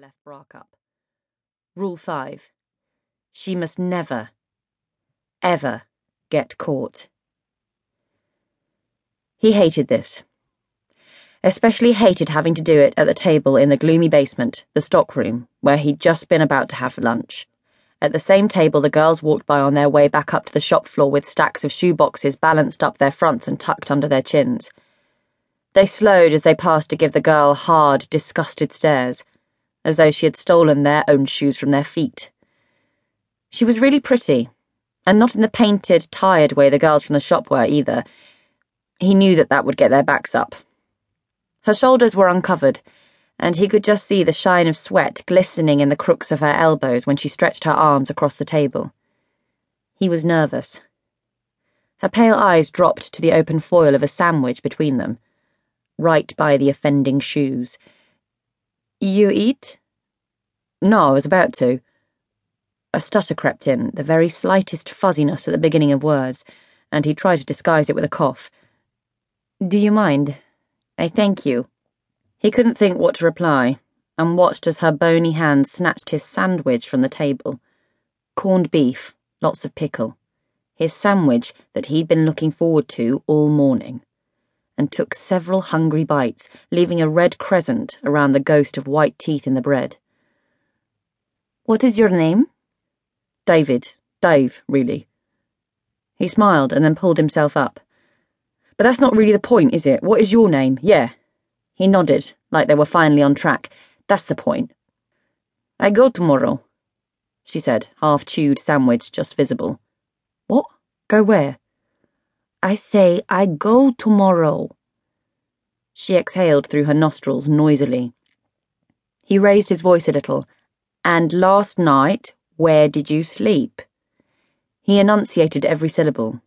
left bra cup. Rule 5. She must never, ever get caught. He hated this. Especially hated having to do it at the table in the gloomy basement, the stockroom, where he'd just been about to have lunch. At the same table, the girls walked by on their way back up to the shop floor with stacks of shoeboxes balanced up their fronts and tucked under their chins. They slowed as they passed to give the girl hard, disgusted stares, as though she had stolen their own shoes from their feet. She was really pretty, and not in the painted, tired way the girls from the shop were either. He knew that that would get their backs up. Her shoulders were uncovered, and he could just see the shine of sweat glistening in the crooks of her elbows when she stretched her arms across the table. He was nervous. Her pale eyes dropped to the open foil of a sandwich between them, right by the offending shoes. You eat? No, I was about to. A stutter crept in, the very slightest fuzziness at the beginning of words, and he tried to disguise it with a cough. Do you mind? I thank you. He couldn't think what to reply, and watched as her bony hand snatched his sandwich from the table. Corned beef, lots of pickle. His sandwich that he'd been looking forward to all morning and took several hungry bites, leaving a red crescent around the ghost of white teeth in the bread. What is your name? David. Dave, really. He smiled and then pulled himself up. But that's not really the point, is it? What is your name? Yeah. He nodded, like they were finally on track. That's the point. I go tomorrow, she said, half chewed sandwich just visible. What? Go where? I say I go tomorrow. She exhaled through her nostrils noisily. He raised his voice a little. And last night, where did you sleep? He enunciated every syllable,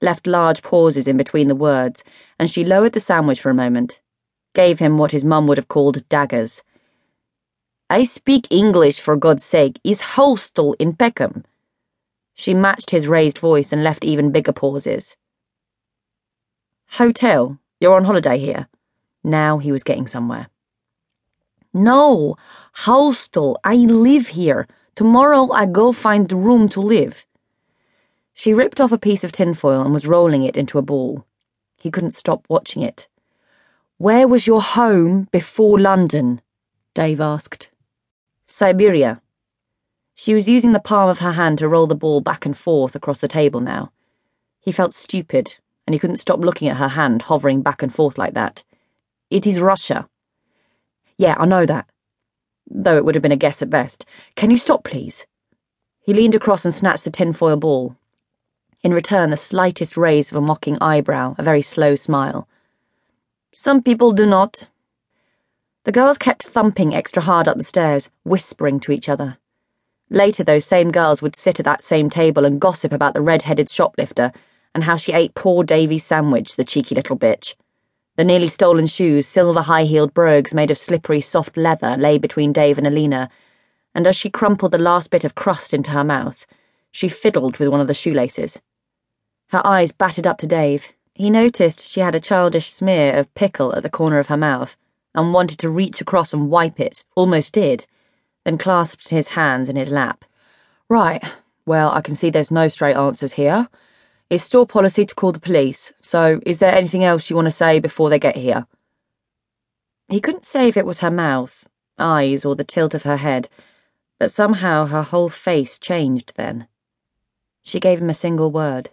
left large pauses in between the words, and she lowered the sandwich for a moment, gave him what his mum would have called daggers. I speak English, for God's sake. Is hostel in Peckham? She matched his raised voice and left even bigger pauses. Hotel. You're on holiday here. Now he was getting somewhere. No, hostel. I live here. Tomorrow I go find room to live. She ripped off a piece of tinfoil and was rolling it into a ball. He couldn't stop watching it. Where was your home before London? Dave asked. Siberia. She was using the palm of her hand to roll the ball back and forth across the table now. He felt stupid and he couldn't stop looking at her hand hovering back and forth like that. It is Russia. Yeah, I know that. Though it would have been a guess at best. Can you stop, please? He leaned across and snatched the tinfoil ball. In return, the slightest raise of a mocking eyebrow, a very slow smile. Some people do not. The girls kept thumping extra hard up the stairs, whispering to each other. Later, those same girls would sit at that same table and gossip about the red headed shoplifter and how she ate poor Davy's sandwich, the cheeky little bitch. The nearly stolen shoes, silver high heeled brogues made of slippery, soft leather, lay between Dave and Alena, and as she crumpled the last bit of crust into her mouth, she fiddled with one of the shoelaces. Her eyes batted up to Dave. He noticed she had a childish smear of pickle at the corner of her mouth and wanted to reach across and wipe it, almost did, then clasped his hands in his lap. Right, well, I can see there's no straight answers here. It's store policy to call the police, so is there anything else you want to say before they get here? He couldn't say if it was her mouth, eyes, or the tilt of her head, but somehow her whole face changed then. She gave him a single word.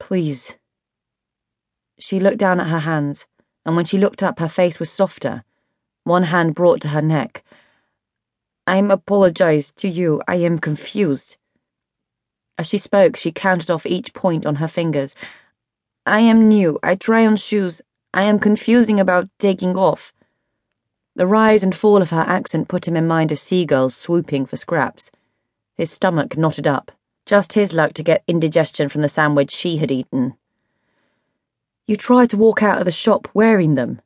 Please. She looked down at her hands, and when she looked up, her face was softer, one hand brought to her neck. I'm apologized to you. I am confused. As she spoke, she counted off each point on her fingers. I am new. I try on shoes. I am confusing about taking off. The rise and fall of her accent put him in mind of seagulls swooping for scraps. His stomach knotted up. Just his luck to get indigestion from the sandwich she had eaten. You tried to walk out of the shop wearing them.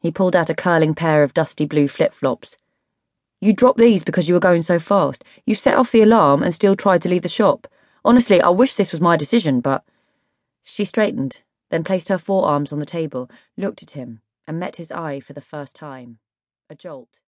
He pulled out a curling pair of dusty blue flip flops. You dropped these because you were going so fast. You set off the alarm and still tried to leave the shop. Honestly, I wish this was my decision, but. She straightened, then placed her forearms on the table, looked at him, and met his eye for the first time. A jolt.